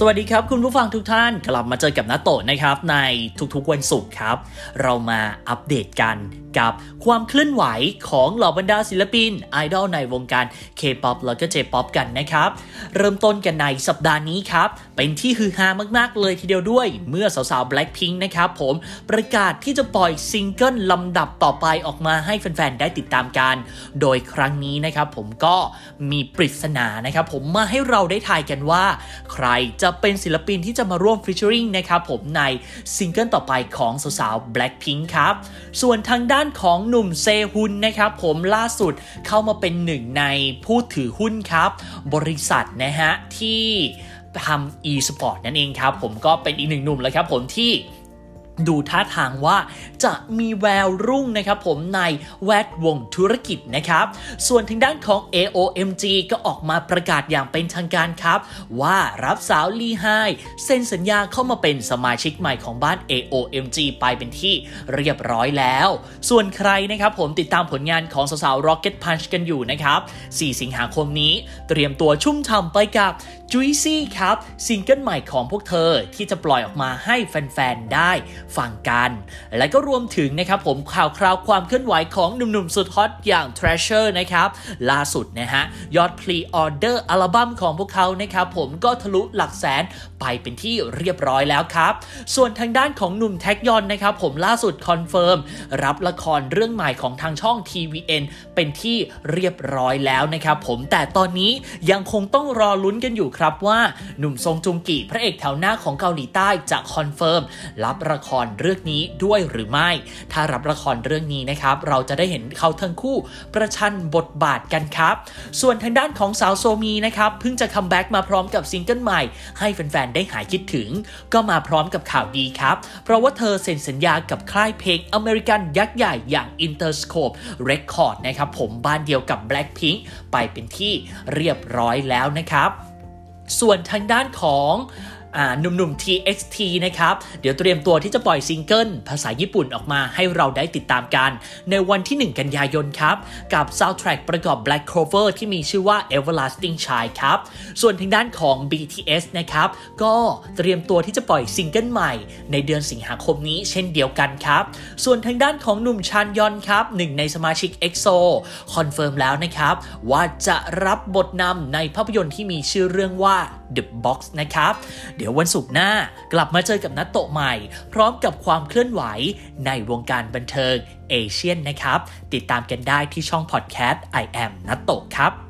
สวัสดีครับคุณผู้ฟังทุกท่านกลับมาเจอกับนาโตะนะครับในทุกๆวันศุกร์ครับ เรามาอัปเดตกันกับความเคลื่อนไหวของเหล่าบรรดาศิลปินไอดอลในวงการ K-POP แล้วก็ J-POP กันนะครับ เริ่มต้นกันในสัปดาห์นี้ครับ เป็นที่ฮือฮามากๆเลยทีเดียวด้วย เมื่อสาวๆ Blackpink นะครับผมประกาศที่จะปล่อยซิงเกิลลำดับต่อไปออกมาให้แฟนๆ ได้ติดตามกัน โดยครั้งนี้นะครับผมก็มีปริศนานะครับผมมาให้เราได้ทายกันว่า ใครจะเป็นศิลปินที่จะมาร่วม featuring นะครับผมในซิงเกิลต่อไปของสาวๆ Blackpink ครับ ส่วนทางด้านของหนุ่มเซฮุนนะครับผมล่าสุดเข้ามาเป็นหนึ่งในผู้ถือหุ้นครับ บริษัทนะฮะที่ทำ e-sport นั่นเองครับ ผมก็เป็นอีกหนึ่งหนุ่มแล้วครับผมที่ ดูท่าทางว่าจะมีแววรุ่งนะครับผมในแวดวงธุรกิจนะครับ ส่วนทางด้านของ AOMG ก็ออกมาประกาศอย่างเป็นทางการครับ ว่ารับสาวลีไฮเซ็นสัญญาเข้ามาเป็นสมาชิกใหม่ของบ้าน AOMG ไปเป็นที่เรียบร้อยแล้ว ส่วนใครนะครับผมติดตามผลงานของสาวๆ Rocket Punch กันอยู่นะครับ 4 สิงหาคมนี้เตรียมตัวชุ่มฉ่ำไปกับ Juicy ครับซิงเกิลใหม่ของพวกเธอที่จะปล่อยออกมาให้แฟนๆ ได้ฟังกัน และก็รวมถึงนะครับผมข่าวคราวความเคลื่อนไหวของหนุ่มๆสุดฮอตอย่าง Treasure นะครับล่าสุดนะฮะยอด pre-order อัลบั้มของพวกเขานะครับผมก็ทะลุหลักแสนไปเป็นที่เรียบร้อยแล้วครับ ส่วนทางด้านของหนุ่มแทคยอนนะครับผมล่าสุด confirm รับละครเรื่องใหม่ของทางช่อง TVN เป็นที่เรียบร้อยแล้วนะครับผมแต่ตอนนี้ยังคงต้องรอลุ้นกันอยู่ครับว่าหนุ่มซงจุงกิพระเอกแถวหน้าของเกาหลีใต้จะ confirm รับละครเรื่องนี้ด้วยหรือไม่ ถ้ารับละครเรื่องนี้นะครับ เราจะได้เห็นเขาทั้งคู่ประชันบทบาทกันครับ ส่วนทางด้านของสาวโซมีนะครับเพิ่งจะ comeback มาพร้อมกับซิงเกิลใหม่ ให้แฟนๆได้หายคิดถึง ก็มาพร้อมกับข่าวดีครับ เพราะว่าเธอเซ็นสัญญากับค่ายเพลงอเมริกันยักษ์ใหญ่อย่าง Interscope Records นะครับผมบ้านเดียวกับ Blackpink ไปเป็นที่เรียบร้อยแล้วนะครับ ส่วนทางด้านของ หนุ่มๆ TXT นะครับ เดี๋ยวเตรียมตัวที่จะปล่อยซิงเกิลภาษาญี่ปุ่นออกมาให้เราได้ติดตามกัน ในวันที่ 1 กันยายนครับ กับซาวด์แทร็กประกอบ Black Clover ที่มีชื่อว่า Everlasting Shine ครับ ส่วนทางด้านของ BTS นะครับ ก็เตรียมตัวที่จะปล่อยซิงเกิลใหม่ ในเดือนสิงหาคมนี้เช่นเดียวกันครับ ส่วนทางด้านของหนุ่มชานยอลครับหนึ่งในสมาชิก EXO confirm แล้วนะครับ ว่าจะรับบทนำในภาพยนตร์ที่มีชื่อเรื่องว่า The Box นะครับ เดี๋ยววันศุกร์หน้ากลับมาเจอกับนัตโตะใหม่ พร้อมกับความเคลื่อนไหวในวงการบันเทิง Asian นะครับ ติดตามกันได้ที่ช่องพอดแคสต์ I am นัตโตะครับ